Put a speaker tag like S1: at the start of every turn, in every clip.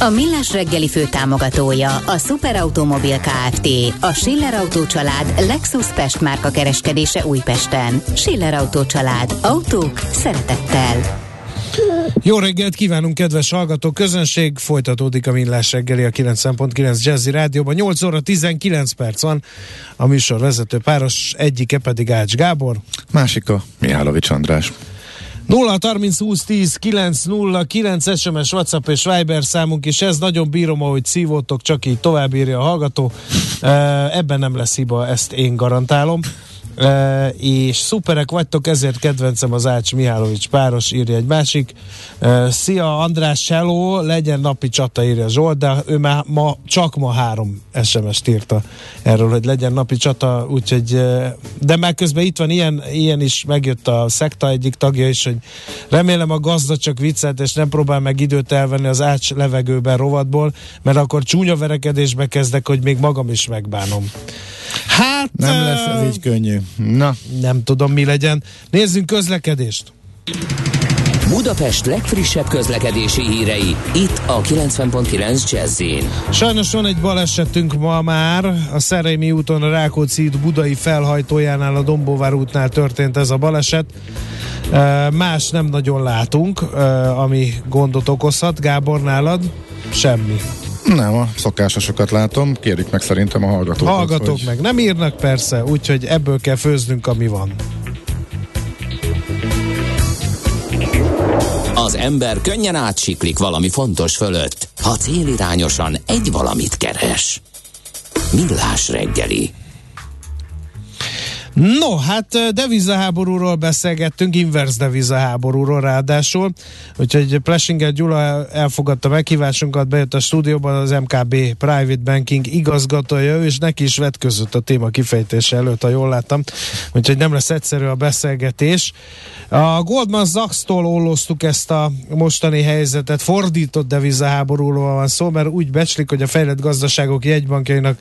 S1: A Millás reggeli fő támogatója a Superautomobil KFT, a Schiller Auto család Lexus Pest márka kereskedése Újpesten. Schiller Auto család. Autók szeretettel.
S2: Jó reggelt kívánunk, kedves hallgató közönség! Folytatódik a Millás reggeli a 9.9 Jazzy Rádióban. 8 óra 19 perc van. A műsor vezető páros egyike pedig Ács Gábor.
S3: Másika Mihálovics András.
S2: 0 30 20 10 9 0 9 SMS, WhatsApp és Viber számunk, és ez nagyon bírom, ahogy szívótok, csak így tovább írja a hallgató. Ebben nem lesz hiba, ezt én garantálom. Uh, és szuperek vagytok, ezért kedvencem az Ács Mihálovics páros, írja egy másik. Uh, Szia András Seló, legyen napi csata, írja Zsolt, de ő már ma, csak ma három SMS-t írta erről, hogy legyen napi csata, úgyhogy, uh, de már közben itt van ilyen, ilyen is, megjött a szekta egyik tagja is, hogy remélem a gazda csak viccelt, és nem próbál meg időt elvenni az Ács levegőben rovatból, mert akkor csúnya verekedésbe kezdek, hogy még magam is megbánom.
S3: Hát... Nem lesz ez így könnyű. Na.
S2: Nem tudom, mi legyen. Nézzünk közlekedést.
S4: Budapest legfrissebb közlekedési hírei, itt a 90.9 jazz
S2: Sajnos van egy balesetünk ma már, a Szerémi úton a Rákóczi út budai felhajtójánál a Dombóvár útnál történt ez a baleset. Más nem nagyon látunk, ami gondot okozhat. Gábor, nálad? Semmi.
S3: Nem, a szokásosokat látom, kérik meg szerintem a hallgatók.
S2: Hallgatók hogy... meg nem írnak persze, úgyhogy ebből kell főznünk, ami van.
S4: Az ember könnyen átsiklik valami fontos fölött, ha célirányosan egy valamit keres. Millás reggeli.
S2: No, hát devizaháborúról beszélgettünk, inverse devizaháborúról ráadásul, úgyhogy Plesinger Gyula elfogadta meghívásunkat, bejött a stúdióban az MKB Private Banking igazgatója, és neki is vetközött a téma kifejtése előtt, ha jól láttam, úgyhogy nem lesz egyszerű a beszélgetés. A Goldman Sachs-tól olloztuk ezt a mostani helyzetet, fordított devizaháborúról van szó, mert úgy becslik, hogy a fejlett gazdaságok jegybankjainak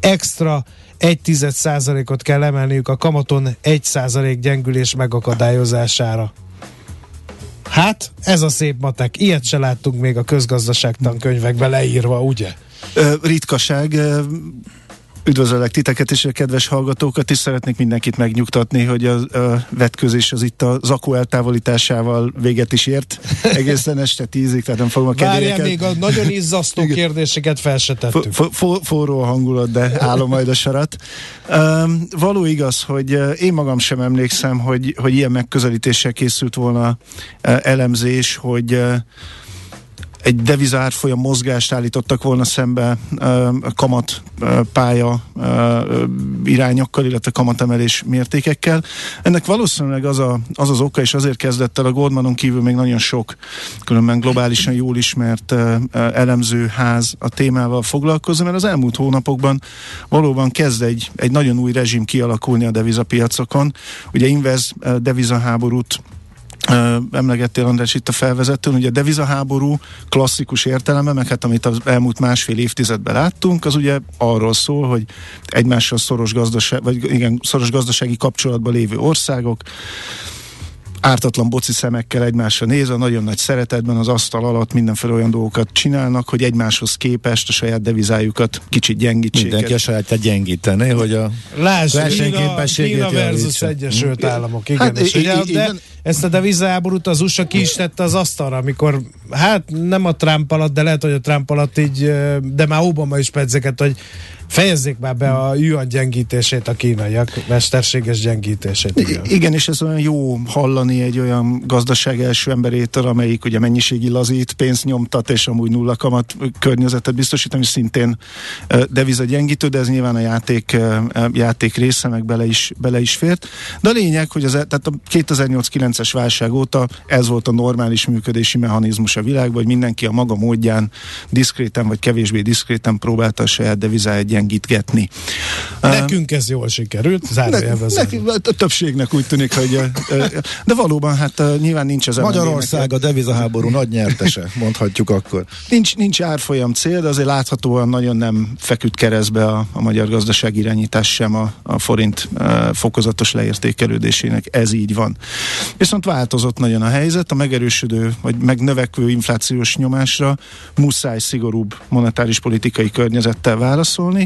S2: extra egy tized százalékot kell emelniük a kamaton egy százalék gyengülés megakadályozására. Hát, ez a szép matek. Ilyet se láttunk még a közgazdaságtan könyvekbe leírva, ugye?
S5: Ritkaság. Üdvözöllek titeket és a kedves hallgatókat, és szeretnék mindenkit megnyugtatni, hogy a, a vetközés az itt a zakó eltávolításával véget is ért. Egészen este tízig, tehát nem fogom a kedélyeket.
S2: még a nagyon izzasztó kérdéseket fel se tettük.
S5: For, for, forró hangulat, de állom majd a sarat. Um, való igaz, hogy én magam sem emlékszem, hogy, hogy ilyen megközelítéssel készült volna uh, elemzés, hogy uh, egy devizárfolyam mozgást állítottak volna szembe kamat pálya irányokkal, illetve kamatemelés mértékekkel. Ennek valószínűleg az, a, az az oka, és azért kezdett el a Goldmanon kívül még nagyon sok, különben globálisan jól ismert elemző ház a témával foglalkozni, mert az elmúlt hónapokban valóban kezd egy, egy nagyon új rezsim kialakulni a devizapiacokon. Ugye invez devizaháborút emlegettél András itt a felvezetőn, ugye a devizaháború klasszikus értelme, meg hát amit az elmúlt másfél évtizedben láttunk, az ugye arról szól, hogy egymással szoros, gazdaság, vagy igen, szoros gazdasági kapcsolatban lévő országok ártatlan boci szemekkel egymásra nézve, nagyon nagy szeretetben az asztal alatt mindenféle olyan dolgokat csinálnak, hogy egymáshoz képest a saját devizájukat kicsit gyengítsék.
S3: Mindenki a sajátját gyengíteni, hogy a
S2: versenyképességét Kína versus Egyesült Államok. Igen, hát, és ugye, de ezt a devizáborút az USA ki is tette az asztalra, amikor hát nem a Trump alatt, de lehet, hogy a Trump alatt így, de már Obama is pedzeket, hogy Fejezzék már be a yuan gyengítését a kínaiak, mesterséges gyengítését.
S5: Igen. igen, és ez olyan jó hallani egy olyan gazdaság első emberétől, amelyik ugye mennyiségi lazít, pénzt nyomtat, és amúgy nulla kamat környezetet biztosít, ami szintén deviza gyengítő, de ez nyilván a játék, játék része, meg bele is, bele is fért. De a lényeg, hogy az, e- tehát a 2008-9 2009-es válság óta ez volt a normális működési mechanizmus a világban, hogy mindenki a maga módján diszkréten vagy kevésbé diszkréten próbálta a saját devizáját gyengítgetni.
S2: Nekünk ez jól sikerült, zárójelben
S5: ne, A többségnek úgy tűnik, hogy de valóban hát nyilván nincs az
S3: Magyarország a devizaháború nagy nyertese, mondhatjuk akkor.
S5: Nincs, nincs árfolyam cél, de azért láthatóan nagyon nem feküdt keresztbe a, a magyar gazdaság irányítás sem a, a forint uh, fokozatos leértékelődésének. Ez így van. Viszont változott nagyon a helyzet, a megerősödő vagy megnövekvő inflációs nyomásra muszáj szigorúbb monetáris politikai környezettel válaszolni.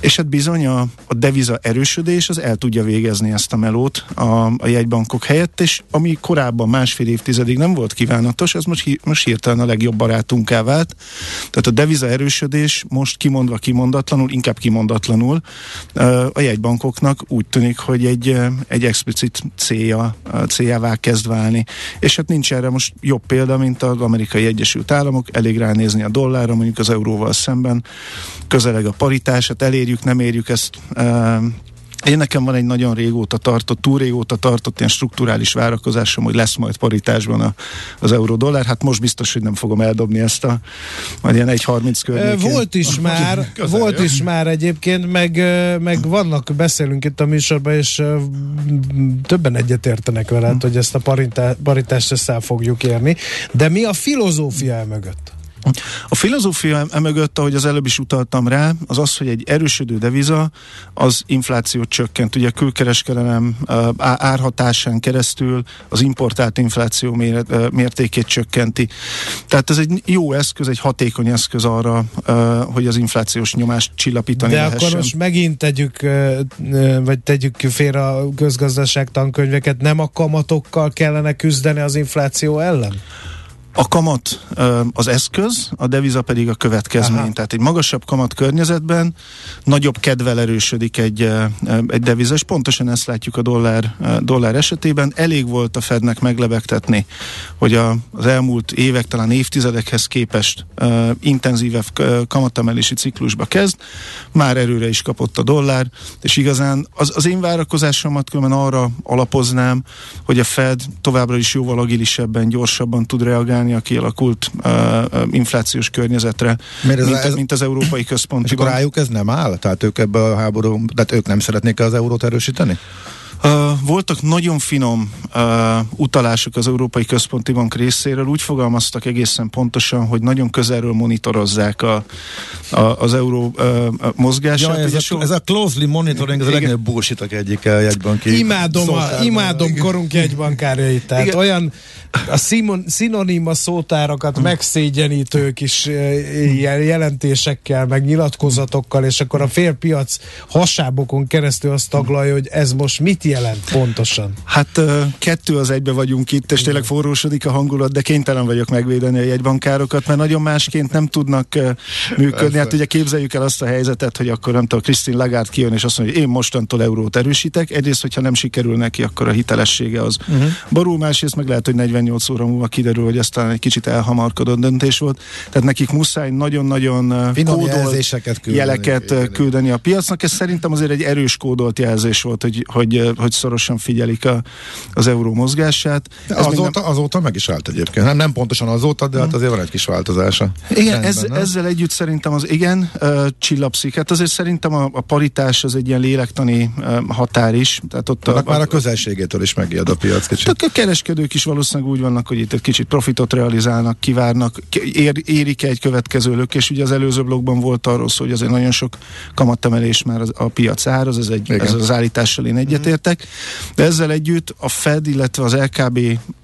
S5: És hát bizony a, a deviza erősödés az el tudja végezni ezt a melót a, a jegybankok helyett, és ami korábban másfél évtizedig nem volt kívánatos, ez most, most hirtelen a legjobb barátunká vált. Tehát a deviza erősödés most kimondva kimondatlanul, inkább kimondatlanul a jegybankoknak úgy tűnik, hogy egy, egy explicit célja, céljává kezd válni. És hát nincs erre most jobb példa, mint az amerikai Egyesült Államok, elég ránézni a dollárra, mondjuk az euróval szemben, közeleg a paritás, hát elér érjük, nem érjük ezt én nekem van egy nagyon régóta tartott, túl régóta tartott ilyen strukturális várakozásom, hogy lesz majd paritásban a, az euró-dollár. Hát most biztos, hogy nem fogom eldobni ezt a majd ilyen 1.30 környékén.
S2: Volt is már, volt is már egyébként, meg, meg vannak, beszélünk itt a műsorban, és többen egyetértenek veled, hm. hogy ezt a paritást össze fogjuk érni. De mi a filozófia mögött?
S5: A filozófia emögött, ahogy az előbb is utaltam rá, az az, hogy egy erősödő deviza az inflációt csökkent. Ugye a külkereskedelem árhatásán keresztül az importált infláció mértékét csökkenti. Tehát ez egy jó eszköz, egy hatékony eszköz arra, hogy az inflációs nyomást csillapítani
S2: De
S5: lehessen.
S2: akkor most megint tegyük, vagy tegyük félre a közgazdaság tankönyveket, nem a kamatokkal kellene küzdeni az infláció ellen?
S5: A kamat az eszköz, a deviza pedig a következmény. Aha. Tehát egy magasabb kamat környezetben nagyobb kedvel erősödik egy, egy deviza, és pontosan ezt látjuk a dollár, dollár esetében. Elég volt a Fednek meglebegtetni, hogy a, az elmúlt évek, talán évtizedekhez képest uh, intenzívebb kamatemelési ciklusba kezd, már erőre is kapott a dollár, és igazán az, az én várakozásomat különben arra alapoznám, hogy a Fed továbbra is jóval agilisebben, gyorsabban tud reagálni reagálni a kialakult uh, inflációs környezetre, Miért ez mint, ez, mint az Európai Központi
S3: És akkor rájuk ez nem áll? Tehát ők ebbe a háború, tehát ők nem szeretnék az eurót erősíteni?
S5: Uh, voltak nagyon finom uh, utalások az Európai Központi Bank részéről, úgy fogalmaztak egészen pontosan, hogy nagyon közelről monitorozzák a, a, az euró uh, mozgását.
S3: Ja, ez, a, so... ez a closely monitoring, ez a legnagyobb bullshit egy jegybanki
S2: Imádom, a, imádom korunk jegybankárjait, tehát Igen. olyan a szimon, szinoníma szótárakat mm. megszégyenítő kis ilyen jelentésekkel, meg nyilatkozatokkal, és akkor a félpiac hasábokon keresztül azt taglalja, hogy ez most mit jelent pontosan?
S5: Hát kettő az egybe vagyunk itt, és tényleg forrósodik a hangulat, de kénytelen vagyok megvédeni a jegybankárokat, mert nagyon másként nem tudnak működni. Hát ugye képzeljük el azt a helyzetet, hogy akkor nem tudom, Krisztin Lagarde kijön, és azt mondja, hogy én mostantól eurót erősítek. Egyrészt, hogyha nem sikerül neki, akkor a hitelessége az uh-huh. borul, másrészt meg lehet, hogy 48 óra múlva kiderül, hogy ez talán egy kicsit elhamarkodott döntés volt. Tehát nekik muszáj nagyon-nagyon kódolt jeleket igen, küldeni a piacnak. Ez szerintem azért egy erős kódolt jelzés volt, hogy, hogy, hogy szorosan figyelik a, az euró mozgását.
S3: De ez azóta, minden... azóta meg is állt egyébként. Nem, nem pontosan azóta, de hát azért van egy kis változása.
S5: Igen, ez, ezzel együtt szerintem az igen uh, csillapszik. Hát azért szerintem a, a paritás az egy ilyen lélektani uh, határ is. Tehát ott
S3: a, már a közelségétől is megijed a piac kicsit.
S5: A kereskedők is valószínűleg úgy vannak, hogy itt egy kicsit profitot realizálnak, kivárnak, ér, érik egy következő lökés. Ugye az előző blogban volt arról szó, hogy azért nagyon sok kamattemelés már a piac áraz, ez, egy, ez az állítással én egyetértek. De ezzel együtt a Fed, illetve az LKB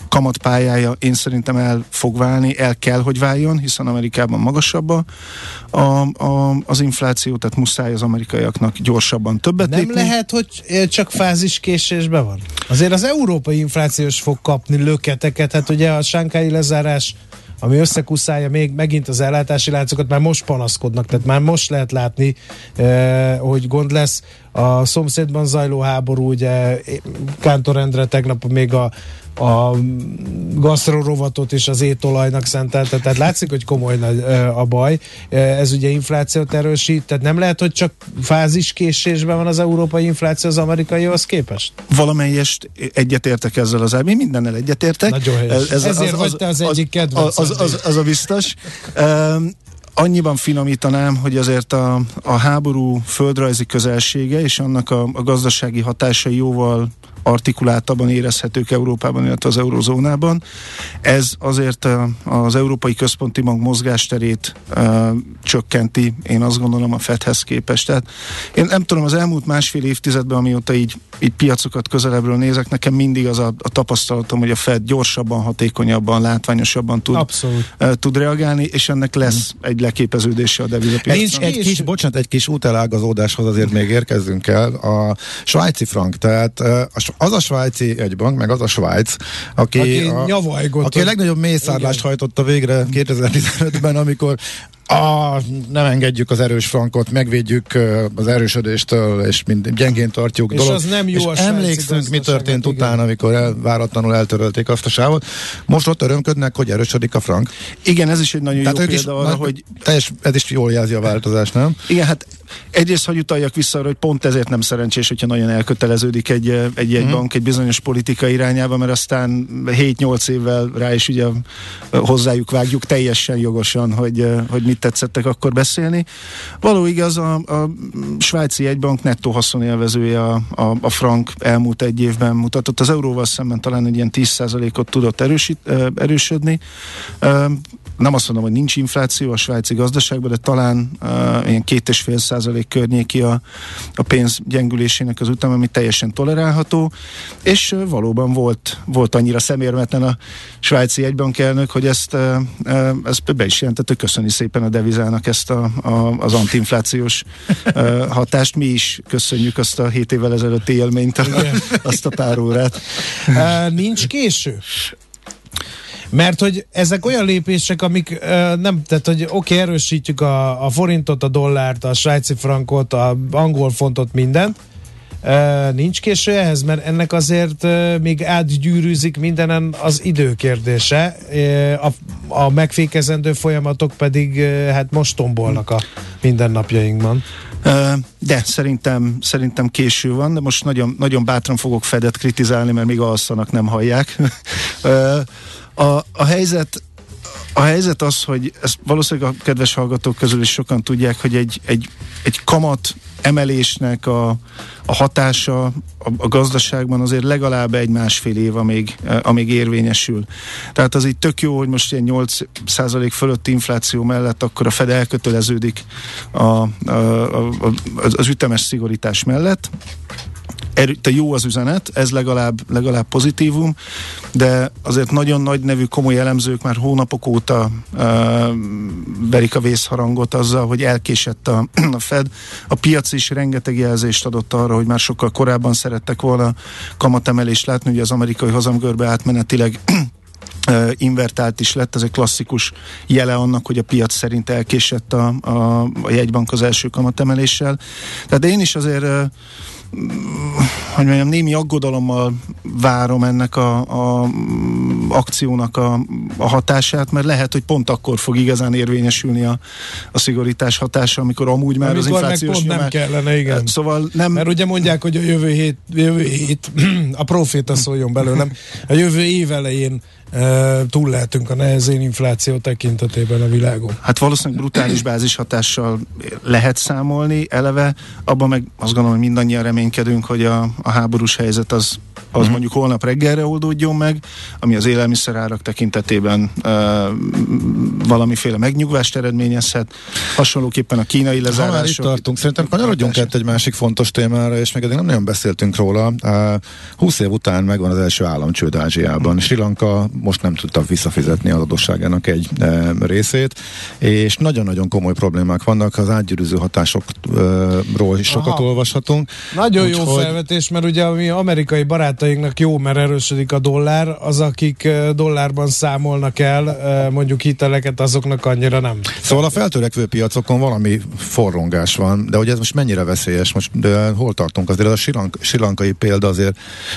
S5: kamatpályája én szerintem el fog válni, el kell, hogy váljon, hiszen Amerikában magasabb a, a, az infláció, tehát muszáj az amerikaiaknak gyorsabban többet
S2: Nem
S5: lépni.
S2: lehet, hogy csak fáziskésésben van? Azért az európai inflációs fog kapni löketeket, hát ugye a sánkái lezárás ami összekuszálja még megint az ellátási láncokat, már most panaszkodnak, tehát már most lehet látni, eh, hogy gond lesz. A szomszédban zajló háború, ugye Kántor Endre tegnap még a a gasztrorovatot és az étolajnak szentelte, tehát látszik, hogy komoly nagy a baj. Ez ugye inflációt erősít, tehát nem lehet, hogy csak fáziskésésben van az európai infláció az amerikaihoz képest?
S5: Valamelyest egyetértek ezzel az elmi, mindennel egyetértek.
S2: Nagyon helyes. Ez, ez Ezért az, vagy te az, az egyik kedvenc.
S5: Az, az, az, az a biztos. Annyiban finomítanám, hogy azért a, a háború földrajzi közelsége és annak a, a gazdasági hatásai jóval artikuláltabban érezhetők Európában, illetve az eurozónában. Ez azért az Európai Központi Bank mozgásterét uh, csökkenti, én azt gondolom a Fedhez képest. Tehát én nem tudom, az elmúlt másfél évtizedben, amióta így, így piacokat közelebbről nézek, nekem mindig az a, a tapasztalatom, hogy a Fed gyorsabban, hatékonyabban, látványosabban tud, uh, tud reagálni, és ennek lesz hmm. egy leképeződése a devizapiacon.
S3: Egy, egy kis, bocsánat, egy kis útelágazódáshoz azért még érkezzünk el. A svájci frank, tehát az a svájci egybank, meg az a Svájc, aki, aki, a, aki a legnagyobb mészárlást Igen. hajtotta végre 2015-ben, amikor a, nem engedjük az erős frankot, megvédjük az erősödéstől, és mind, gyengén tartjuk.
S2: És dolog. az nem jó és
S3: emlékszünk, mi történt igen. utána, amikor el, váratlanul eltörölték azt a sávot. Most ott örömködnek, hogy erősödik a frank.
S5: Igen, ez is egy nagyon Tehát jó példa
S3: is, arra, hogy... Teljes, ez is jól jelzi a változást, nem?
S5: Igen, hát egyrészt, hogy utaljak vissza arra, hogy pont ezért nem szerencsés, hogyha nagyon elköteleződik egy, egy, egy mm. bank egy bizonyos politika irányába, mert aztán 7-8 évvel rá is ugye hozzájuk vágjuk teljesen jogosan, hogy, hogy mit tetszettek akkor beszélni. Való igaz, a, a svájci egybank nettó haszonélvezője a, a, a frank elmúlt egy évben mutatott. Az euróval szemben talán egy ilyen 10%-ot tudott erősít, erősödni nem azt mondom, hogy nincs infláció a svájci gazdaságban, de talán uh, ilyen két és fél százalék környéki a, a pénz gyengülésének az utam, ami teljesen tolerálható, és valóban volt, volt annyira szemérmetlen a svájci egybankelnök, hogy ezt, ezt be is jelentett, hogy köszöni szépen a devizának ezt a, a, az antiinflációs hatást. Mi is köszönjük azt a hét évvel ezelőtti élményt, a, azt a pár órát.
S2: Nincs késő? Mert hogy ezek olyan lépések, amik uh, nem, tehát hogy oké, okay, erősítjük a, a forintot, a dollárt, a svájci frankot, a angol fontot, mindent, Uh, nincs késő ehhez, mert ennek azért uh, még átgyűrűzik mindenen az idő kérdése. A, a megfékezendő folyamatok pedig hát most tombolnak a mindennapjainkban.
S5: De szerintem, szerintem késő van, de most nagyon, nagyon bátran fogok Fedet kritizálni, mert még alszanak nem hallják. A, a helyzet a helyzet az, hogy ezt valószínűleg a kedves hallgatók közül is sokan tudják, hogy egy, egy, egy kamat emelésnek a, a hatása a, a gazdaságban azért legalább egy másfél év, amíg, amíg érvényesül. Tehát az így tök jó, hogy most ilyen 8% fölötti infláció mellett akkor a Fed elköteleződik a, a, a, az ütemes szigorítás mellett erő, te jó az üzenet, ez legalább, legalább pozitívum, de azért nagyon nagy nevű komoly elemzők már hónapok óta uh, verik a vészharangot azzal, hogy elkésett a, a Fed. A piac is rengeteg jelzést adott arra, hogy már sokkal korábban szerettek volna kamatemelést látni, ugye az amerikai hozamgörbe átmenetileg invertált is lett, ez egy klasszikus jele annak, hogy a piac szerint elkésett a, a, a jegybank az első kamatemeléssel. Tehát én is azért hogy mondjam, némi aggodalommal várom ennek a, a akciónak a, a hatását, mert lehet, hogy pont akkor fog igazán érvényesülni a, a szigorítás hatása, amikor amúgy már amikor az inflációs
S2: meg pont nem kellene, igen.
S5: Szóval nem...
S2: Mert ugye mondják, hogy a jövő hét, jövő hét a proféta szóljon belőlem, a jövő év elején túl lehetünk a nehezén infláció tekintetében a világon.
S5: Hát valószínűleg brutális bázis hatással lehet számolni eleve, abban meg azt gondolom, hogy mindannyian reménykedünk, hogy a, a háborús helyzet az az uh-huh. mondjuk holnap reggelre oldódjon meg, ami az élelmiszerárak tekintetében uh, valamiféle megnyugvást eredményezhet. Hasonlóképpen a kínai lezárások. Ha már itt
S3: tartunk, szerintem kanyarodjunk át egy másik fontos témára, és még eddig nem nagyon beszéltünk róla. Uh, 20 év után megvan az első államcsőd Ázsiában. Uh-huh. Sri Lanka most nem tudta visszafizetni az adósságának egy uh, részét, és nagyon-nagyon komoly problémák vannak, az átgyűrűző hatásokról is sokat Aha. olvashatunk.
S2: Nagyon Úgy, jó hogy... felvetés, mert ugye a mi amerikai barát barátainknak jó, mert erősödik a dollár, az akik dollárban számolnak el mondjuk hiteleket, azoknak annyira nem.
S3: Szóval a feltörekvő piacokon valami forrongás van, de hogy ez most mennyire veszélyes, most de hol tartunk? Azért a silank, silankai példa azért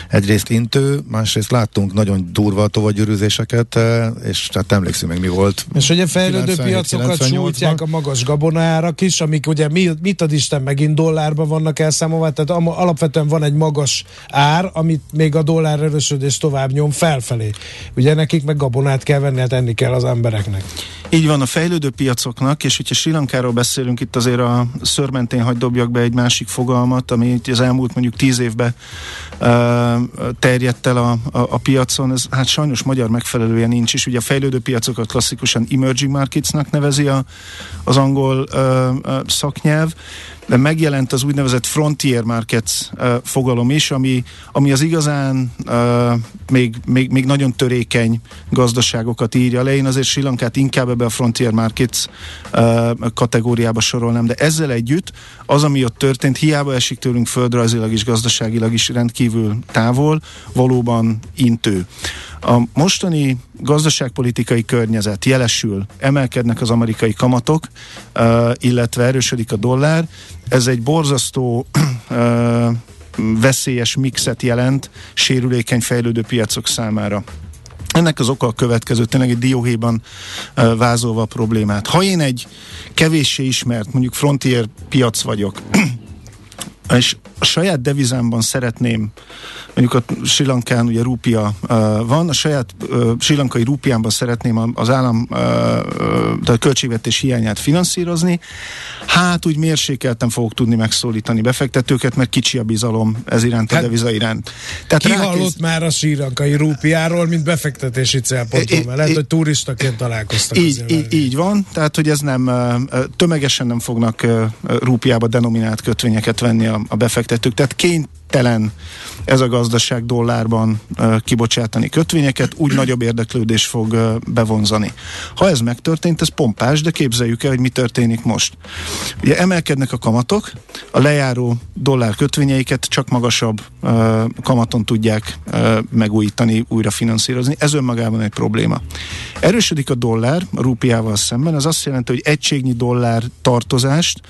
S3: egyrészt intő, másrészt láttunk nagyon durva tovagyűrűzéseket, és tehát emlékszünk meg mi volt.
S2: És ugye fejlődő piacokat sújtják a magas gabonárak is, amik ugye mi, mit ad Isten megint dollárban vannak elszámolva, tehát alapvetően van egy magas ár, amit még a dollár erősödés tovább nyom felfelé. Ugye nekik meg gabonát kell venni, hát enni kell az embereknek.
S5: Így van, a fejlődő piacoknak, és hogyha Sri Lankáról beszélünk, itt azért a szörmentén hagy dobjak be egy másik fogalmat, ami az elmúlt mondjuk tíz évben uh, terjedt el a, a, a piacon, ez hát sajnos magyar megfelelője nincs is. Ugye a fejlődő piacokat klasszikusan emerging marketsnak nevezi a, az angol uh, uh, szaknyelv, de megjelent az úgynevezett frontier markets fogalom is, ami, ami az igazán még, még, még nagyon törékeny gazdaságokat írja le. Én azért Sri Lankát inkább ebbe a frontier markets kategóriába sorolnám, de ezzel együtt az, ami ott történt, hiába esik tőlünk földrajzilag és gazdaságilag is rendkívül távol, valóban intő. A mostani gazdaságpolitikai környezet jelesül, emelkednek az amerikai kamatok, illetve erősödik a dollár. Ez egy borzasztó veszélyes mixet jelent sérülékeny fejlődő piacok számára. Ennek az oka a következő, tényleg egy dióhéjban vázolva a problémát. Ha én egy kevéssé ismert, mondjuk frontier piac vagyok, és a saját devizámban szeretném, mondjuk a Sri Lankán ugye rúpia uh, van, a saját uh, Sri Lankai rúpiámban szeretném az állam uh, a költségvetés hiányát finanszírozni, hát úgy mérsékelten fogok tudni megszólítani befektetőket, mert kicsi a bizalom ez iránt, hát, a deviza iránt.
S2: Tehát ki rákéz... hallott már a Sri Lankai rúpiáról, mint befektetési célpontról, mert lehet, hogy turistaként találkoztak.
S5: Így, így, így van, tehát hogy ez nem, tömegesen nem fognak rúpiába denominált kötvényeket venni a, a befektetők, tehát kénytelen ez a gazdaság dollárban kibocsátani kötvényeket, úgy nagyobb érdeklődés fog bevonzani. Ha ez megtörtént, ez pompás, de képzeljük el, hogy mi történik most. Ugye emelkednek a kamatok, a lejáró dollár kötvényeiket csak magasabb kamaton tudják megújítani, újra finanszírozni. Ez önmagában egy probléma. Erősödik a dollár a rúpiával szemben, az azt jelenti, hogy egységnyi dollár tartozást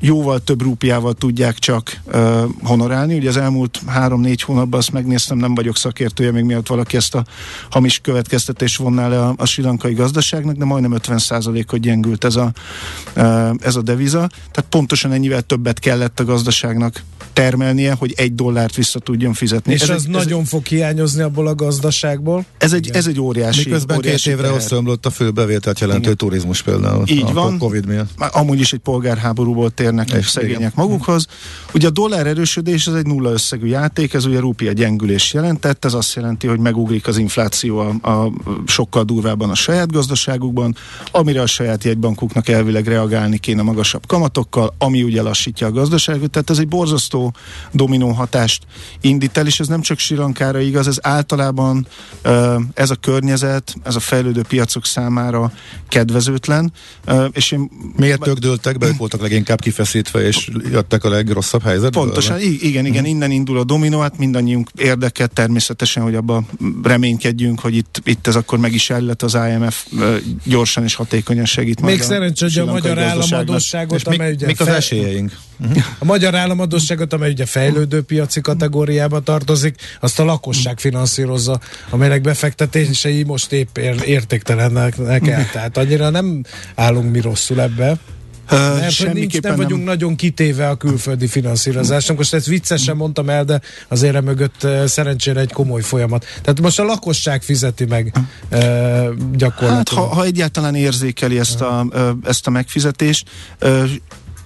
S5: jóval több rúpiával tudják csak uh, honorálni. Ugye az elmúlt három-négy hónapban azt megnéztem, nem vagyok szakértője, még miatt valaki ezt a hamis következtetés vonná le a, a silankai gazdaságnak, de majdnem 50% hogy gyengült ez a, uh, ez a deviza. Tehát pontosan ennyivel többet kellett a gazdaságnak termelnie, hogy egy dollárt vissza tudjon fizetni.
S2: És
S5: ez
S2: az egy, nagyon ez fog hiányozni abból a gazdaságból.
S5: Ez egy, ez egy óriási
S3: Miközben
S5: óriási
S3: két évre összeomlott a fő bevételt jelentő Igen. turizmus például.
S5: Így a van.
S3: Covid miatt.
S5: Amúgy is egy polgárháborúból térnek és szegények igen. magukhoz. Ugye a dollár erősödés ez egy nulla összegű játék, ez ugye rúpia gyengülés jelentett, ez azt jelenti, hogy megugrik az infláció a, a sokkal durvábban a saját gazdaságukban, amire a saját jegybankuknak elvileg reagálni kéne magasabb kamatokkal, ami ugye lassítja a gazdaságot, tehát ez egy borzasztó dominó hatást indít el, és ez nem csak Sri Lankára igaz, ez általában ez a környezet, ez a fejlődő piacok számára kedvezőtlen. És én,
S3: Miért ők dőltek be, ők voltak leginkább kifeszítve, és jöttek a legrosszabb helyzetből?
S5: Pontosan, igen, igen, uh-huh. innen indul a dominó, hát mindannyiunk érdeket természetesen, hogy abba reménykedjünk, hogy itt, itt ez akkor meg is ellet az IMF gyorsan és hatékonyan segít.
S2: Még szerencsé, hogy a magyar államadóságot,
S3: amely ugye mik az esélyeink?
S2: Uh-huh. A magyar államadóságot, amely ugye fejlődő piaci kategóriába tartozik, azt a lakosság finanszírozza, amelynek befektetései most épp ér- értéktelennek el. Tehát annyira nem állunk mi rosszul ebbe. Mert hogy nincs, nem vagyunk nem. nagyon kitéve a külföldi finanszírozásnak. Most ezt viccesen mondtam el, de azért mögött szerencsére egy komoly folyamat. Tehát most a lakosság fizeti meg uh, gyakorlatilag. Hát,
S5: ha, ha egyáltalán érzékeli ezt a, ezt a megfizetést,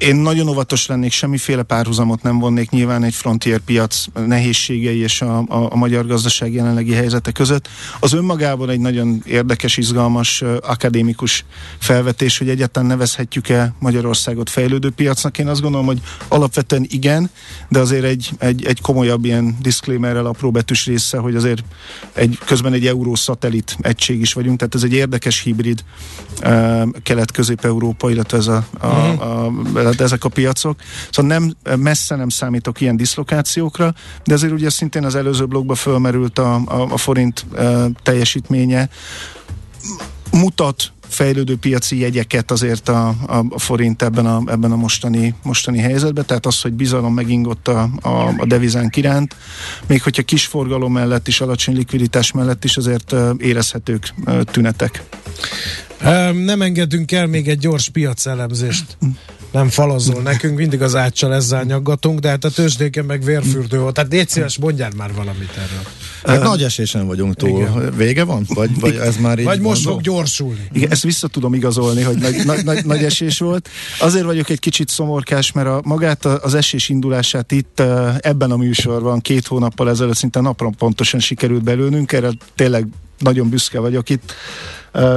S5: én nagyon óvatos lennék, semmiféle párhuzamot nem vonnék nyilván egy frontier piac nehézségei és a, a, a magyar gazdaság jelenlegi helyzete között. Az önmagában egy nagyon érdekes, izgalmas akadémikus felvetés, hogy egyáltalán nevezhetjük-e Magyarországot fejlődő piacnak. Én azt gondolom, hogy alapvetően igen, de azért egy, egy, egy komolyabb ilyen disclaimerrel apró betűs része, hogy azért egy, közben egy euró szatellit egység is vagyunk, tehát ez egy érdekes hibrid uh, kelet-közép-európa, illetve ez a, a, a, a ezek a piacok. Szóval nem, messze nem számítok ilyen diszlokációkra, de azért ugye szintén az előző blogban fölmerült a, a, a forint teljesítménye. Mutat fejlődő piaci jegyeket azért a, a, a forint ebben a, ebben a mostani, mostani helyzetben, tehát az, hogy bizalom megingott a, a, a devizánk iránt, még hogyha kis forgalom mellett is, alacsony likviditás mellett is azért érezhetők tünetek.
S2: Nem engedünk el még egy gyors piacelemzést nem falazol nekünk, mindig az áccsal ezzel nyaggatunk, de hát a tőzsdéken meg vérfürdő volt. Tehát légy szíves, mondjál már valamit erről.
S3: Hát uh, nagy esésen vagyunk túl. Igen. Vége van? Vagy, vagy ez már így
S2: Vagy most fog gyorsulni.
S5: Igen, ezt vissza tudom igazolni, hogy nagy, nagy, nagy, nagy esés volt. Azért vagyok egy kicsit szomorkás, mert a, magát az esés indulását itt ebben a műsorban két hónappal ezelőtt szinte napra pontosan sikerült belőnünk. Erre tényleg nagyon büszke vagyok itt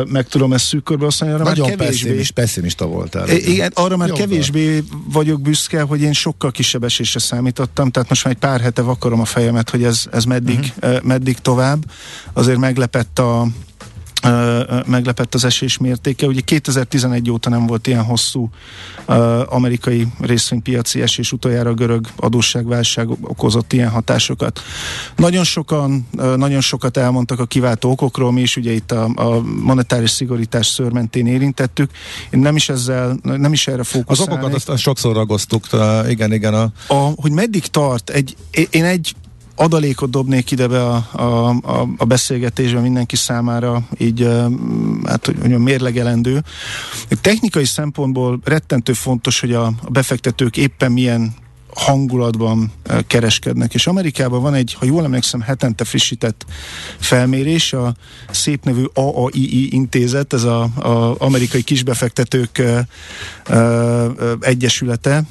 S5: meg tudom ezt szűk körbe osztani, arra
S3: Nagyon már kevésbé... Pessimist, pessimista voltál.
S5: Igen, arra már Jobban. kevésbé vagyok büszke, hogy én sokkal kisebb esésre számítottam, tehát most már egy pár hete vakarom a fejemet, hogy ez, ez meddig, uh-huh. meddig tovább. Azért meglepett a, meglepett az esés mértéke. Ugye 2011 óta nem volt ilyen hosszú amerikai részvénypiaci esés, utoljára a görög adósságválság okozott ilyen hatásokat. Nagyon sokan, nagyon sokat elmondtak a kiváltó okokról, mi is ugye itt a, a monetáris szigorítás szörmentén érintettük. Én nem is ezzel, nem is erre fókuszálnék.
S3: Az okokat azt, sokszor ragoztuk, igen, igen. A...
S5: A, hogy meddig tart, egy, én egy adalékot dobnék ide be a, a, a, a beszélgetésbe mindenki számára, így hát, hogy mondjam, mérlegelendő. Technikai szempontból rettentő fontos, hogy a, a befektetők éppen milyen hangulatban kereskednek. És Amerikában van egy, ha jól emlékszem, hetente frissített felmérés, a szép nevű AAII intézet, ez az amerikai kisbefektetők egyesülete,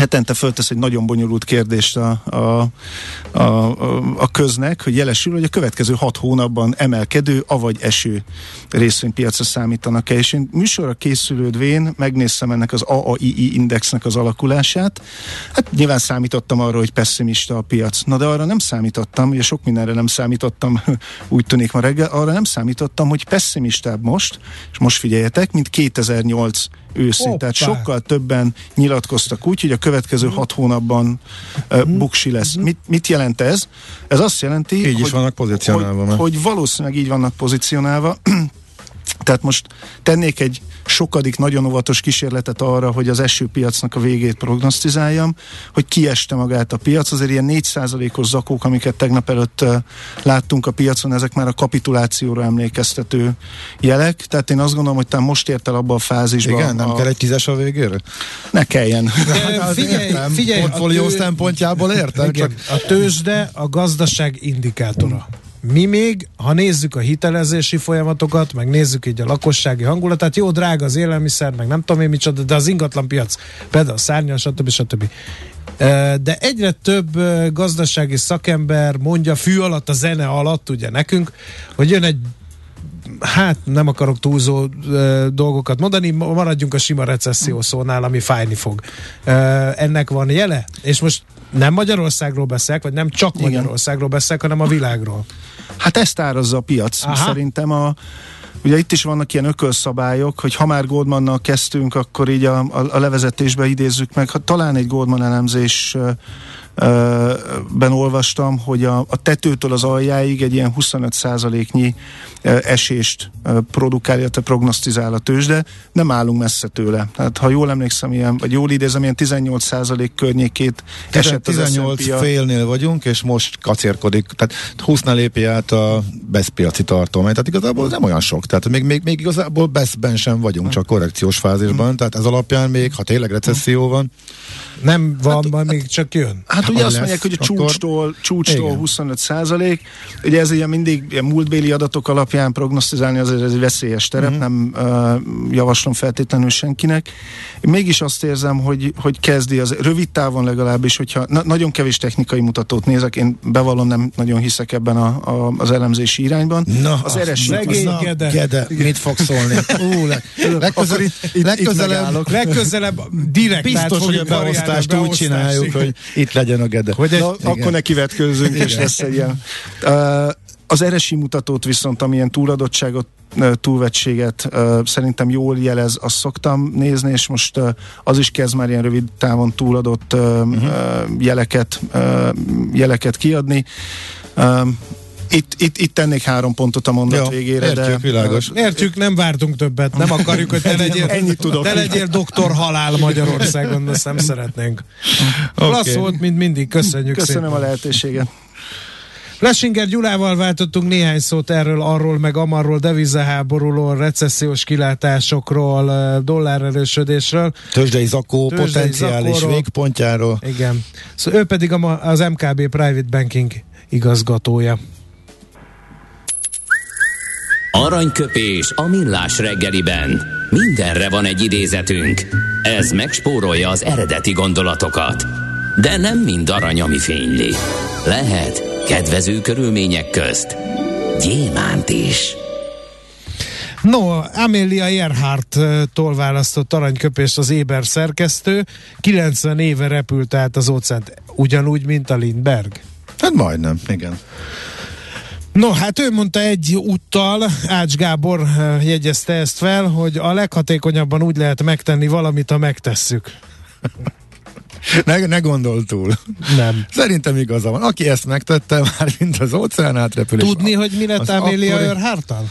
S5: hetente föltesz egy nagyon bonyolult kérdést a, a, a, a köznek, hogy jelesül, hogy a következő hat hónapban emelkedő, avagy eső részvénypiacra számítanak-e. És én műsorra készülődvén megnéztem ennek az AAII indexnek az alakulását. Hát nyilván számítottam arra, hogy pessimista a piac. Na de arra nem számítottam, ugye sok mindenre nem számítottam, úgy tűnik ma reggel, arra nem számítottam, hogy pessimistább most, és most figyeljetek, mint 2008 őszén. Hoppá. Tehát sokkal többen nyilatkoztak úgy, hogy a következő mhm. hat hónapban uh, buksi lesz. Mhm. Mit, mit jelent ez? Ez azt jelenti,
S3: így
S5: hogy,
S3: is vannak pozícionálva.
S5: Hogy, hogy valószínűleg így vannak pozícionálva. Tehát most tennék egy sokadik nagyon óvatos kísérletet arra, hogy az esőpiacnak a végét prognosztizáljam, hogy kieste magát a piac. Azért ilyen 4%-os zakók, amiket tegnap előtt láttunk a piacon, ezek már a kapitulációra emlékeztető jelek. Tehát én azt gondolom, hogy talán most ért el abba a fázisba.
S3: Igen, nem
S5: a...
S3: kell egy tízes a végére?
S5: Ne kelljen.
S2: Hát figyelj, figyelj,
S3: portfólió tő... szempontjából értem.
S2: Csak... A tőzsde a gazdaság indikátora. Mi még, ha nézzük a hitelezési folyamatokat, meg nézzük így a lakossági hangulatát, jó, drága az élelmiszer, meg nem tudom én micsoda, de az ingatlan piac, például szárnyal, stb. stb. De egyre több gazdasági szakember mondja fű alatt, a zene alatt, ugye nekünk, hogy jön egy hát nem akarok túlzó uh, dolgokat mondani, maradjunk a sima recesszió szónál, ami fájni fog. Uh, ennek van jele? És most nem Magyarországról beszélek, vagy nem csak Igen. Magyarországról beszélek, hanem a világról.
S5: Hát ezt árazza a piac. Aha. Szerintem a Ugye itt is vannak ilyen ökölszabályok, hogy ha már Goldmannal kezdtünk, akkor így a, a, a levezetésbe idézzük meg. Ha talán egy Goldman elemzés ben olvastam, hogy a, a tetőtől az aljáig egy ilyen 25%-nyi esést produkál, illetve prognosztizál a tőzsde, nem állunk messze tőle. Tehát ha jól emlékszem, ilyen, vagy jól idézem, ilyen 18% környékét esett
S3: 18 az félnél vagyunk, és most kacérkodik. Tehát 20 lépi át a beszpiaci tartomány. Tehát igazából nem olyan sok. Tehát még, még, még igazából beszben sem vagyunk, csak korrekciós fázisban. Tehát ez alapján még, ha tényleg recesszió van,
S2: nem van, hát, még csak jön.
S5: Hát ugye azt mondják, hogy a csúcstól, csúcstól 25 százalék. Ugye ez ilyen mindig ilyen múltbéli adatok alapján prognosztizálni azért ez egy veszélyes terep, uh-huh. nem uh, javaslom feltétlenül senkinek. Én mégis azt érzem, hogy, hogy kezdi az rövid távon legalábbis, hogyha na, nagyon kevés technikai mutatót nézek, én bevallom nem nagyon hiszek ebben a, a, az elemzési irányban.
S2: Na, az RSI. Gede.
S3: Gede. Mit fog szólni? Ú, le, legközelebb,
S2: itt, legközelebb, legközelebb direkt
S3: biztos, hogy a beosztást úgy csináljuk, hogy itt legyen a gede.
S5: Hogy egy, Na, akkor ne kivetkőzzünk, és lesz egy ilyen. Uh, Az eresi mutatót viszont, amilyen túladottságot, túlvettséget szerintem jól jelez, azt szoktam nézni, és most az is kezd már ilyen rövid távon túladott uh-huh. jeleket, jeleket kiadni. Itt, itt, itt tennék három pontot a mondat Jó, végére.
S3: Értjük, de, világos.
S2: Értjük, nem vártunk többet. Nem akarjuk, hogy te legyél, Ennyit tudok. te legyél doktor halál Magyarországon, azt nem szeretnénk. Okay. Klassz volt, mint mindig. Köszönjük
S5: Köszönöm szépen. a lehetőséget.
S2: Lesinger Gyulával váltottunk néhány szót erről, arról, meg amarról, devizaháborúról, recessziós kilátásokról, dollárerősödésről.
S3: Tőzsdei zakó Tőzsdei potenciális zakóról. végpontjáról.
S2: Igen. Szóval ő pedig az MKB Private Banking igazgatója.
S4: Aranyköpés a millás reggeliben. Mindenre van egy idézetünk. Ez megspórolja az eredeti gondolatokat. De nem mind arany, ami fényli. Lehet kedvező körülmények közt gyémánt is.
S2: No, Amelia Earhart-tól választott aranyköpést az Éber szerkesztő. 90 éve repült át az óceánt, ugyanúgy, mint a Lindberg.
S3: Hát majdnem, igen.
S2: No, hát ő mondta egy úttal, Ács Gábor eh, jegyezte ezt fel, hogy a leghatékonyabban úgy lehet megtenni valamit, ha megtesszük.
S3: Ne, ne gondol túl.
S2: Nem.
S3: Szerintem igaza van. Aki ezt megtette, már mint az óceán átrepülés.
S2: Tudni, hogy mi lett Amelia akkori... Earhart-tal?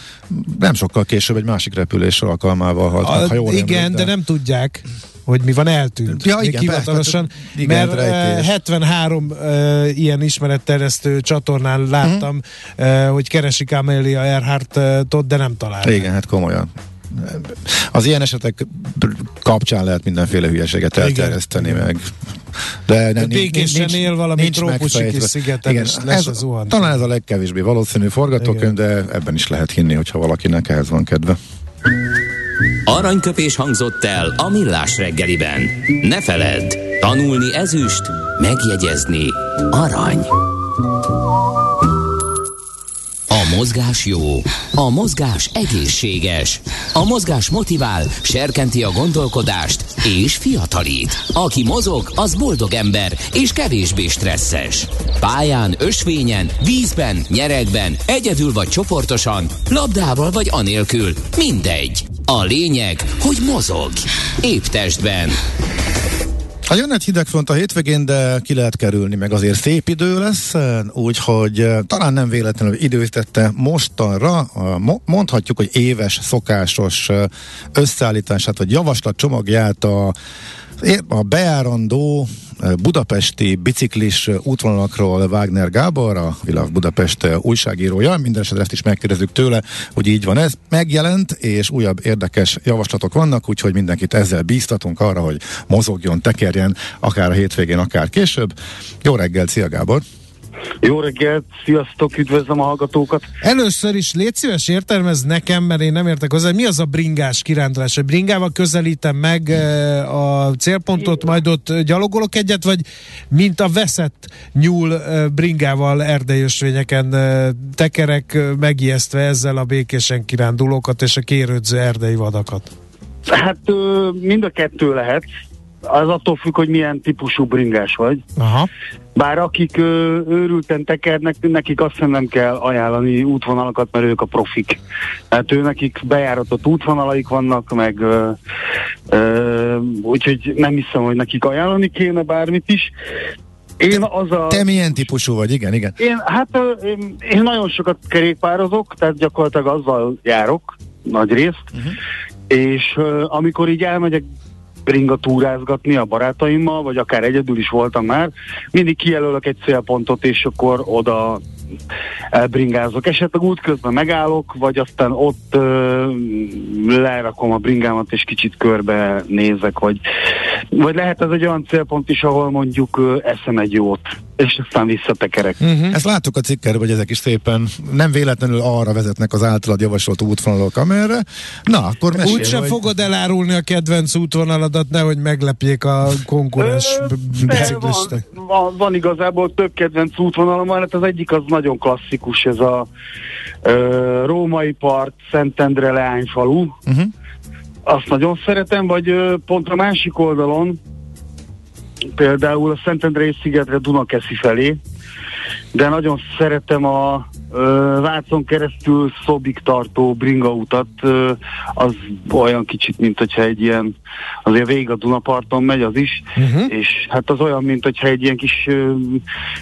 S3: Nem sokkal később egy másik repülés alkalmával halt a,
S2: ha jól Igen, emlék, de... de nem tudják hogy mi van eltűnt. Ja, igen, hivatalosan, persze, igen, mert rejtés. 73 uh, ilyen ismeretterjesztő csatornán láttam, uh-huh. uh, hogy keresik Amelia Earhart-tot, de nem találják.
S3: Igen, hát komolyan. Az ilyen esetek kapcsán lehet mindenféle hülyeséget elterjeszteni meg.
S2: De, de békésen nincs, él valami nincs trópusi kis szigeten, Igen, lesz ez, az
S3: Talán ez a legkevésbé valószínű forgatókönyv, de ebben is lehet hinni, hogyha valakinek ehhez van kedve.
S4: Aranyköpés hangzott el a millás reggeliben. Ne feledd, tanulni ezüst, megjegyezni arany. A mozgás jó, a mozgás egészséges, a mozgás motivál, serkenti a gondolkodást és fiatalít. Aki mozog, az boldog ember és kevésbé stresszes. Pályán, ösvényen, vízben, nyeregben, egyedül vagy csoportosan, labdával vagy anélkül, mindegy. A lényeg, hogy mozog. Épp testben.
S3: A jön egy hidegfront a hétvégén, de ki lehet kerülni, meg azért szép idő lesz, úgyhogy eh, talán nem véletlenül időzítette mostanra, mondhatjuk, hogy éves, szokásos eh, összeállítását, vagy javaslat csomagját a a beárandó budapesti biciklis útvonalakról Wagner Gábor, a Világ Budapest újságírója, minden esetre ezt is megkérdezzük tőle, hogy így van ez. Megjelent, és újabb érdekes javaslatok vannak, úgyhogy mindenkit ezzel bíztatunk arra, hogy mozogjon, tekerjen, akár a hétvégén, akár később. Jó reggel, szia Gábor!
S6: Jó reggelt, sziasztok, üdvözlöm a hallgatókat.
S2: Először is légy szíves értelmez nekem, mert én nem értek hozzá, mi az a bringás kirándulás? A bringával közelítem meg a célpontot, majd ott gyalogolok egyet, vagy mint a veszett nyúl bringával erdejösvényeken eh, tekerek megijesztve ezzel a békésen kirándulókat és a kérődző erdei vadakat?
S6: Hát mind a kettő lehet az attól függ, hogy milyen típusú bringás vagy. Aha. Bár akik ö, őrülten tekernek, nekik azt nem kell ajánlani útvonalakat, mert ők a profik. Tehát ő nekik bejáratott útvonalaik vannak, meg ö, ö, úgyhogy nem hiszem, hogy nekik ajánlani kéne bármit is.
S3: Én az a... Te milyen típusú vagy? Igen, igen.
S6: Én, hát én, én nagyon sokat kerékpározok, tehát gyakorlatilag azzal járok, nagy részt, uh-huh. és uh, amikor így elmegyek bringa túrázgatni a barátaimmal, vagy akár egyedül is voltam már, mindig kijelölök egy célpontot, és akkor oda elbringázok. Esetleg útközben megállok, vagy aztán ott ö, lerakom a bringámat, és kicsit körbe nézek, vagy, vagy lehet ez egy olyan célpont is, ahol mondjuk ö, eszem egy jót és aztán visszatekerek.
S3: Uh-huh. Ezt láttuk a cikkerben, hogy ezek is szépen nem véletlenül arra vezetnek az általad javasolt útvonalok, amerre. Na, akkor mesélj,
S2: Úgy sem hogy... fogod elárulni a kedvenc útvonaladat, nehogy meglepjék a konkurens biciklistek.
S6: Van, van, van, igazából több kedvenc útvonalom, mert az egyik az nagyon klasszikus, ez a ö, római part, Szentendre leányfalu. Uh-huh. Azt nagyon szeretem, vagy ö, pont a másik oldalon, például a Szentendrei szigetre Dunakeszi felé, de nagyon szeretem a Vácon keresztül Szobig tartó bringa utat, az olyan kicsit, mint hogyha egy ilyen, azért végig a Dunaparton megy az is, uh-huh. és hát az olyan, mint hogyha egy ilyen kis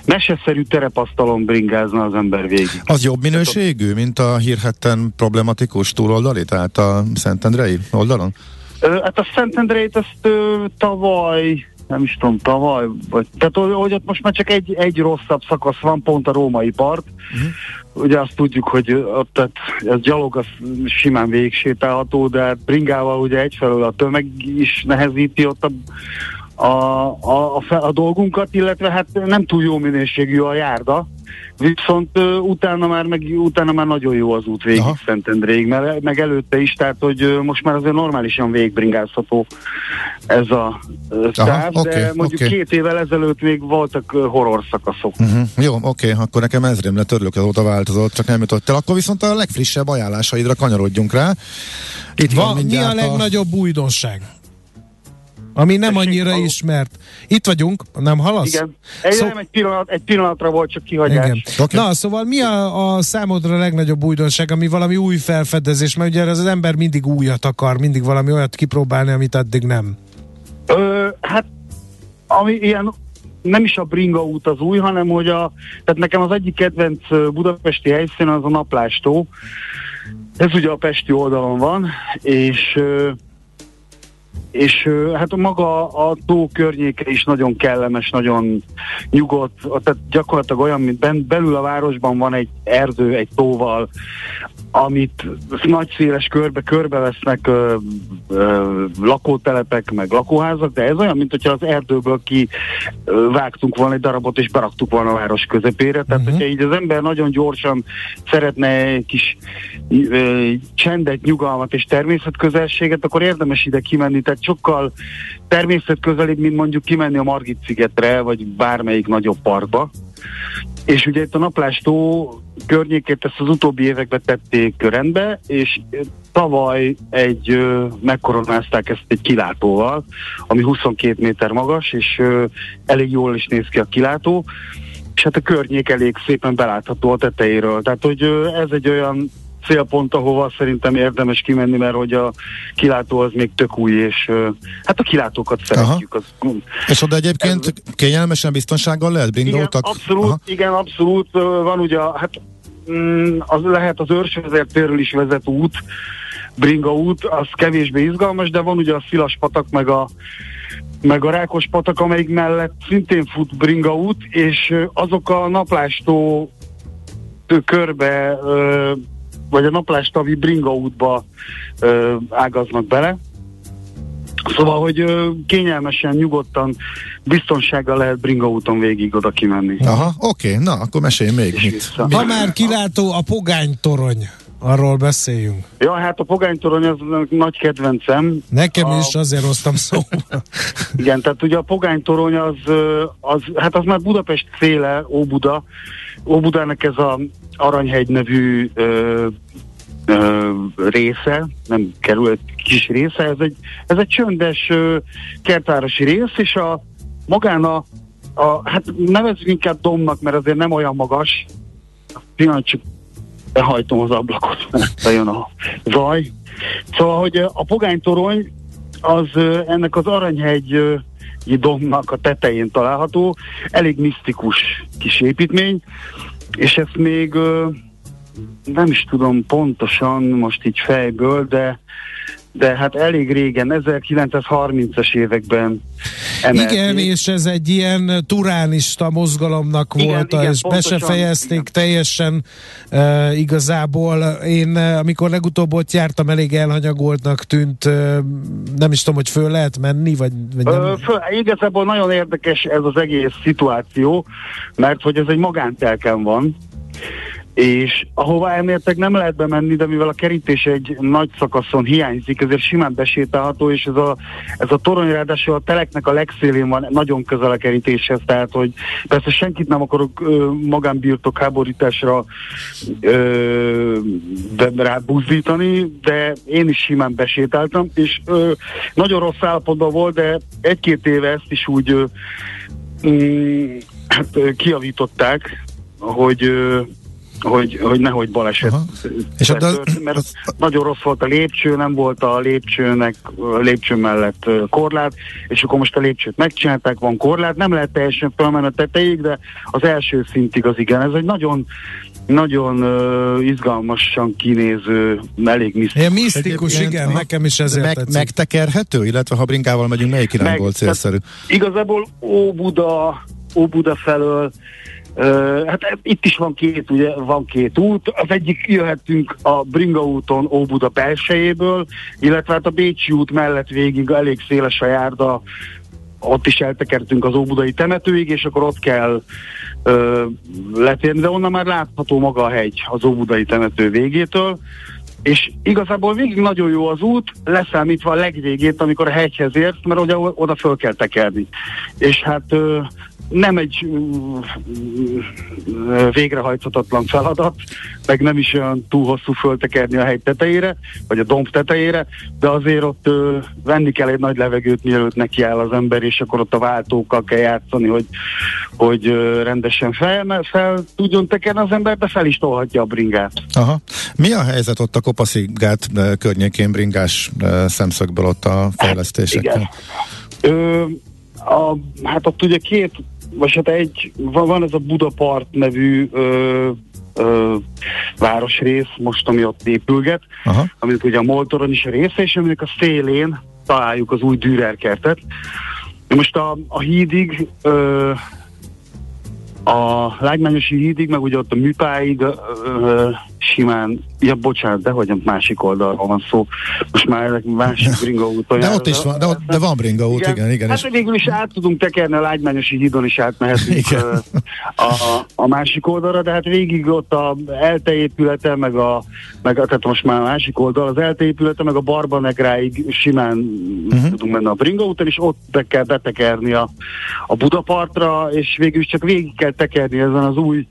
S6: meseszerű terepasztalon bringázna az ember végig.
S3: Az jobb minőségű, mint a hírhetten problematikus túloldali, tehát a Szentendrei oldalon?
S6: Hát a Szentendreit ezt ö, tavaly nem is tudom, tavaly, vagy, tehát hogy ott most már csak egy, egy rosszabb szakasz van, pont a római part. Uh-huh. Ugye azt tudjuk, hogy ott tehát ez gyalog az simán végig sétálható, de hát bringával ugye egyfelől a tömeg is nehezíti ott a, a, a, a, a dolgunkat, illetve hát nem túl jó minőségű a járda, Viszont uh, utána már meg utána már nagyon jó az út végig Szentendréig, meg, meg előtte is, tehát hogy uh, most már azért normálisan végigbringázható ez a uh, táv, de okay, mondjuk okay. két évvel ezelőtt még voltak uh, horror szakaszok.
S3: Uh-huh. Jó, oké, okay, akkor nekem ez lett, örülök, azóta változott, csak nem jutott el. Akkor viszont a legfrissebb ajánlásaidra kanyarodjunk rá.
S2: Itt van, van mi a legnagyobb a... újdonság? Ami nem Tessék, annyira halló. ismert. Itt vagyunk, nem halasz?
S6: Igen. Egy, Szó... nem, egy, pillanat, egy pillanatra volt csak kihagyás. Igen.
S2: Okay. Na, szóval mi a, a számodra a legnagyobb újdonság, ami valami új felfedezés? Mert ugye az ember mindig újat akar, mindig valami olyat kipróbálni, amit addig nem.
S6: Ö, hát, ami ilyen nem is a bringa út az új, hanem hogy a, tehát nekem az egyik kedvenc budapesti helyszín az a naplástó. Ez ugye a pesti oldalon van, és és hát maga a tó környéke is nagyon kellemes, nagyon nyugodt, tehát gyakorlatilag olyan, mint ben, belül a városban van egy erdő, egy tóval, amit nagy széles körbe körbevesznek ö, ö, lakótelepek, meg lakóházak, de ez olyan, mint hogyha az erdőből ki ö, vágtunk volna egy darabot, és beraktuk volna a város közepére. Tehát, uh-huh. hogyha így az ember nagyon gyorsan szeretne egy kis ö, csendet, nyugalmat és természetközelséget, akkor érdemes ide kimenni. Tehát sokkal természetközelibb, mint mondjuk kimenni a Margit szigetre, vagy bármelyik nagyobb parkba. És ugye itt a naplástó környékét ezt az utóbbi években tették rendbe, és tavaly egy megkoronázták ezt egy kilátóval, ami 22 méter magas, és elég jól is néz ki a kilátó, és hát a környék elég szépen belátható a tetejéről. Tehát, hogy ez egy olyan célpont, ahova szerintem érdemes kimenni, mert hogy a kilátó az még tök új, és hát a kilátókat szeretjük. Az,
S3: és oda egyébként ez, kényelmesen biztonsággal lehet bringoltak?
S6: Igen, abszolút, Aha. igen, abszolút. Van ugye, hát mm, az lehet az őrsvezértérről is vezet út, bringa út, az kevésbé izgalmas, de van ugye a Szilas patak, meg a meg a Rákos patak, amelyik mellett szintén fut bringa út, és azok a naplástó körbe vagy a naplástavi bringa útba ö, ágaznak bele. Szóval, hogy ö, kényelmesen, nyugodtan, biztonsággal lehet bringa úton végig oda kimenni.
S3: Aha, oké, okay, na, akkor mesélj még. Mit?
S2: Ha már kilátó a pogány torony. Arról beszéljünk.
S6: Ja, hát a pogánytorony az nagy kedvencem.
S2: Nekem a... is azért hoztam szó.
S6: Igen, tehát ugye a pogánytorony az, az, hát az már Budapest széle, Óbuda. Óbudának ez a Aranyhegy nevű ö, ö, része, nem kerül egy kis része, ez egy, ez egy csöndes ö, kertvárosi rész, és a magán a, a hát nevezzük inkább domnak, mert azért nem olyan magas, pillanat csak behajtom az ablakot, mert bejön a zaj. Szóval, hogy a pogánytorony az ennek az Aranyhegy domnak a tetején található, elég misztikus kis építmény, és ezt még nem is tudom pontosan most így fejből, de de hát elég régen, 1930-as években
S2: emelték. Igen, és ez egy ilyen turánista mozgalomnak igen, volt, igen, és be se fejezték igen. teljesen uh, igazából. Én uh, amikor legutóbb ott jártam, elég elhanyagoltnak tűnt, uh, nem is tudom, hogy föl lehet menni, vagy, vagy nem. Ö,
S6: föl, igazából nagyon érdekes ez az egész szituáció, mert hogy ez egy magántelken van, és ahová elmértek nem lehet bemenni, de mivel a kerítés egy nagy szakaszon hiányzik, ezért simán besétálható, és ez a, ez a torony ráadásul a teleknek a legszélén van, nagyon közel a kerítéshez, tehát hogy persze senkit nem akarok ö, magánbirtok háborításra ö, rábuzdítani, de én is simán besétáltam, és ö, nagyon rossz állapotban volt, de egy-két éve ezt is úgy ö, mm, hát, kiavították, hogy ö, hogy, hogy nehogy baleset. Aha. És a, mert az, nagyon rossz volt a lépcső, nem volt a lépcsőnek, a lépcső mellett korlát, és akkor most a lépcsőt megcsinálták, van korlát, nem lehet teljesen felmenni a tetejéig, de az első szintig az igen. Ez egy nagyon nagyon uh, izgalmasan kinéző, elég misztikus.
S2: Ilyen misztikus, Egyébként, igen, nekem is ezért
S3: meg, tetszik. Megtekerhető, illetve ha bringával megyünk, melyik irány volt célszerű?
S6: Igazából Óbuda, Óbuda felől hát itt is van két, ugye, van két út. Az egyik jöhetünk a Bringa úton Óbuda belsejéből, illetve hát a Bécsi út mellett végig elég széles a járda, ott is eltekertünk az Óbudai temetőig, és akkor ott kell ö, letérni, de onnan már látható maga a hegy az Óbudai temető végétől, és igazából végig nagyon jó az út, leszámítva a legvégét, amikor a hegyhez ért, mert ugye oda föl kell tekerni. És hát ö, nem egy végrehajthatatlan feladat, meg nem is olyan túl hosszú föltekerni a hegy tetejére, vagy a domb tetejére, de azért ott ö, venni kell egy nagy levegőt, mielőtt neki áll az ember, és akkor ott a váltókkal kell játszani, hogy, hogy ö, rendesen fel, fel tudjon tekerni az ember, de fel is tolhatja a bringát.
S3: Aha. Mi a helyzet ott a Kopaszigát környékén bringás szemszögből ott a fejlesztésekkel? Hát,
S6: Ö, a, hát ott ugye két vagy hát egy, van, van ez a Budapart nevű ö, ö, városrész most, ami ott épülget, Aha. aminek ugye a Moltoron is a része, és aminek a szélén találjuk az új Dürerkertet. Most a, a hídig ö, a Lágymányosi hídig, meg ugye ott a műpáig ö, ö, simán, ja bocsánat, de hogy a másik oldalról van szó. Most már ezek másik bringa úton.
S3: De ott is van, de, ott, de van bringa út, igen, igen. igen
S6: hát és... végül is át tudunk tekerni a Lágymányosi hídon is átmehetünk a, a, a, másik oldalra, de hát végig ott a ELTE épülete, meg a, meg, tehát most már a másik oldal, az ELTE épülete, meg a Barbanegráig simán uh-huh. tudunk menni a bringa úton, és ott be kell betekerni a, a Budapartra, és végül is csak végig kell tekerni ezen az új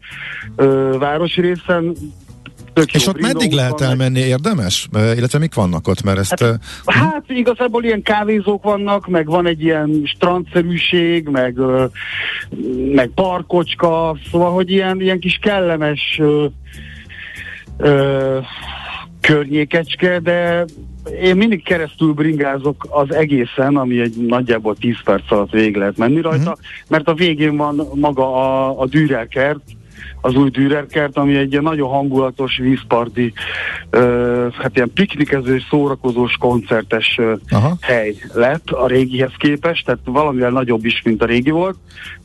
S6: ö, városrészen,
S3: Tök És ott meddig lehet elmenni, érdemes? Illetve mik vannak ott? Mert ezt,
S6: hát, uh, hát igazából ilyen kávézók vannak, meg van egy ilyen strandszerűség, meg, meg parkocska, szóval, hogy ilyen, ilyen kis kellemes uh, uh, környékecske, de én mindig keresztül bringázok az egészen, ami egy nagyjából 10 perc alatt végig lehet menni rajta, uh-huh. mert a végén van maga a, a Dürerkert, az új Dürerkert, ami egy ilyen nagyon hangulatos vízparti, uh, hát ilyen piknikezős, szórakozós, koncertes uh, hely lett a régihez képest, tehát valamivel nagyobb is, mint a régi volt.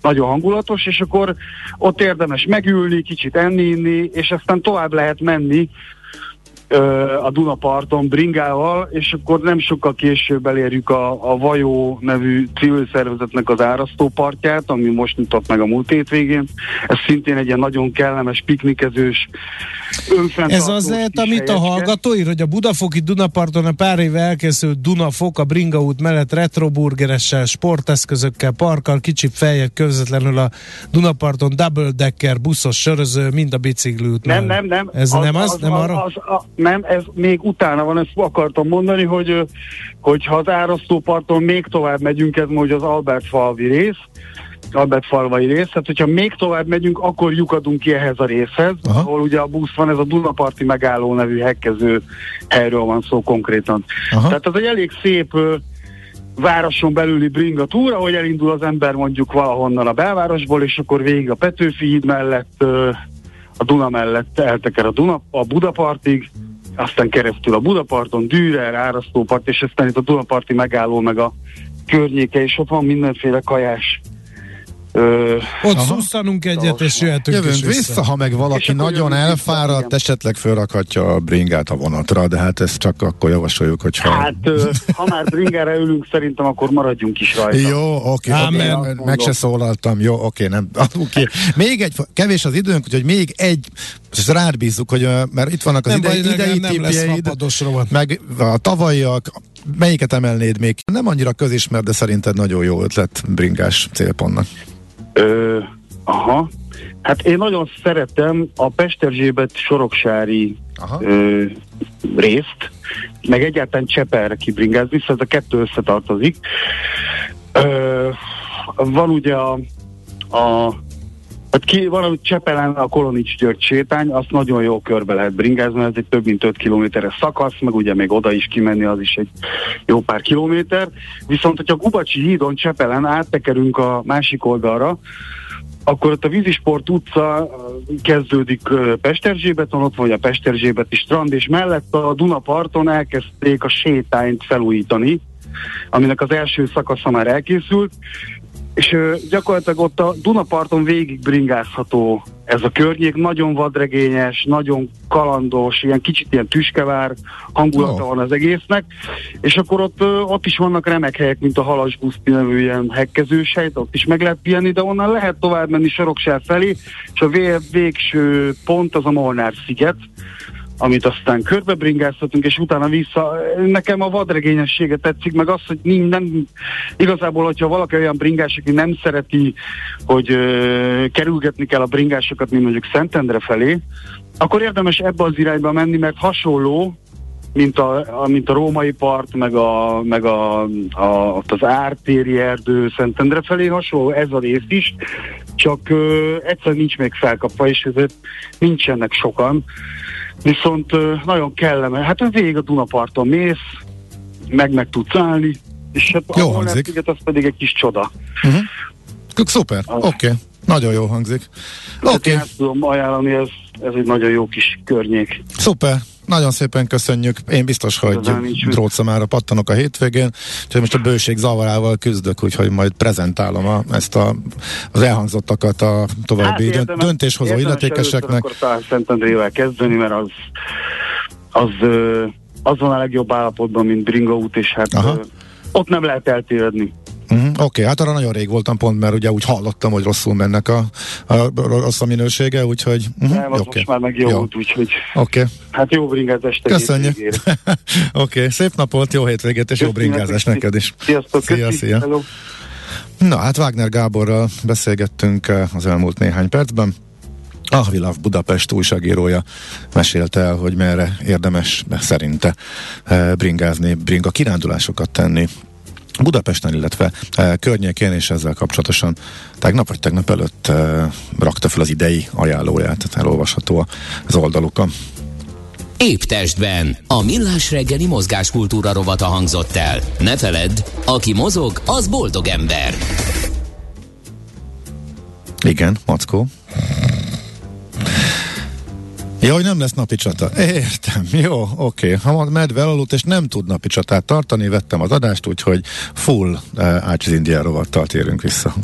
S6: Nagyon hangulatos, és akkor ott érdemes megülni, kicsit enni, inni, és aztán tovább lehet menni a Dunaparton bringával, és akkor nem sokkal később elérjük a, a Vajó nevű civil szervezetnek az árasztópartját, ami most mutat meg a múlt hétvégén. Ez szintén egy ilyen nagyon kellemes, piknikezős,
S2: Ez az lehet, amit a hallgató ír, hogy a Budafoki Dunaparton a pár éve elkészült Dunafok a Bringa út mellett retroburgeressel, sporteszközökkel, parkkal, kicsit feljebb közvetlenül a Dunaparton double decker, buszos söröző, mind a biciklőt.
S6: Nem, nem, nem.
S2: Ez az, nem az? az nem arra? Az,
S6: az, nem, ez még utána van, ezt akartam mondani, hogy, hogy ha az árasztóparton még tovább megyünk, ez most az Albert falvi rész, Albert falvai rész, tehát hogyha még tovább megyünk, akkor lyukadunk ki ehhez a részhez, Aha. ahol ugye a busz van, ez a Dunaparti megálló nevű hekkező helyről van szó konkrétan. Aha. Tehát ez egy elég szép városon belüli bringa túra, hogy elindul az ember mondjuk valahonnan a belvárosból, és akkor végig a Petőfi híd mellett a Duna mellett elteker a, Duna, a Budapartig, aztán keresztül a Budaparton, Dürer, Árasztópart, és aztán itt a Dunaparti megálló, meg a környéke, és ott van mindenféle kajás
S2: Ö, Ott szusszanunk egyet, és jöhetünk
S3: Jövünk vissza. vissza, ha meg valaki nagyon elfáradt, vissza, esetleg fölrakhatja a bringát a vonatra, de hát ezt csak akkor javasoljuk, hogyha...
S6: Hát, ö, ha már bringára ülünk, szerintem akkor maradjunk is rajta.
S3: Jó, oké, okay, okay, meg se szólaltam, jó, oké, nem, oké. Okay. Még egy, kevés az időnk, úgyhogy még egy, és rád bízzuk, hogy, mert itt vannak az ide, idei tipjeid, meg a tavalyiak, melyiket emelnéd még? Nem annyira közismert, de szerinted nagyon jó ötlet bringás célpontnak.
S6: Ö, aha. Hát én nagyon szeretem a Pesterzsébet soroksári ö, részt, meg egyáltalán Cseperre kibringázni, szóval ez a kettő összetartozik. Ö, van ugye a, a Hát ki, hogy Csepelen a Kolonics György sétány, azt nagyon jó körbe lehet bringázni, ez egy több mint 5 kilométeres szakasz, meg ugye még oda is kimenni, az is egy jó pár kilométer. Viszont, hogyha Gubacsi hídon Csepelen áttekerünk a másik oldalra, akkor ott a Vízisport utca kezdődik Pesterzsébeton, ott van a Pesterzsébeti strand, és mellett a Dunaparton elkezdték a sétányt felújítani, aminek az első szakasza már elkészült, és gyakorlatilag ott a Dunaparton végig bringázható ez a környék, nagyon vadregényes, nagyon kalandos, ilyen kicsit ilyen tüskevár hangulata oh. van az egésznek, és akkor ott, ott is vannak remek helyek, mint a Halasbuszti nevű ilyen hekkezős hely, ott is meg lehet pihenni, de onnan lehet tovább menni Soroksár felé, és a végső pont az a Molnár sziget, amit aztán körbebringáztatunk, és utána vissza. Nekem a vadregényessége tetszik, meg az, hogy nem, igazából, hogyha valaki olyan bringás, aki nem szereti, hogy ö, kerülgetni kell a bringásokat, mint mondjuk Szentendre felé, akkor érdemes ebbe az irányba menni, mert hasonló, mint a, a, mint a római part, meg, a, meg a, a, az ártéri erdő Szentendre felé hasonló, ez a rész is, csak ö, egyszerűen nincs még felkapva, és ezért nincsenek sokan. Viszont nagyon kellemes. Hát ez végig a Dunaparton mész, meg meg tudsz állni, és hát
S3: jó hangzik. Sziget,
S6: az pedig egy kis csoda.
S3: Uh-huh. Szuper, oké. Okay. Nagyon jó hangzik.
S6: Oké. Okay. Ezt tudom ajánlani, ez, ez egy nagyon jó kis környék.
S3: Szuper. Nagyon szépen köszönjük. Én biztos, hogy drótszamára pattanok a hétvégén, úgyhogy most a bőség zavarával küzdök, úgyhogy majd prezentálom a, ezt a, az elhangzottakat a további hát érdemes, döntéshozó illetékeseknek.
S6: Akkor Szentendrével kezdeni, mert az, az, az van a legjobb állapotban, mint Bringa út, és hát Aha. ott nem lehet eltévedni.
S3: Uh-huh. Oké, okay, hát arra nagyon rég voltam pont, mert ugye úgy hallottam, hogy rosszul mennek a, a, a rossz a minősége, úgyhogy...
S6: Uh-huh. Nem, az okay. most már meg jó, jó. úgyhogy...
S3: Oké. Okay.
S6: Hát jó bringázás
S3: Köszönjük. Oké, okay, szép napot, jó hétvégét és Köszönjük. jó bringázás neked is.
S6: Sziasztok,
S3: szia, szia. Hello. Na, hát Wagner Gáborral beszélgettünk eh, az elmúlt néhány percben. A Világ Budapest újságírója mesélte el, hogy merre érdemes szerinte eh, bringázni, bringa kirándulásokat tenni Budapesten, illetve e, környékén, és ezzel kapcsolatosan tegnap vagy tegnap előtt e, rakta fel az idei ajánlóját, tehát elolvasható az oldalukon.
S4: Épp testben. A millás reggeli mozgáskultúra rovata hangzott el. Ne feledd, aki mozog, az boldog ember.
S3: Igen, Mackó. Ja, hogy nem lesz napi csata. Értem, jó, oké. Ha medve aludt, és nem tud napi csatát tartani, vettem az adást, úgyhogy full uh, Ácsiz India rovattal térünk vissza.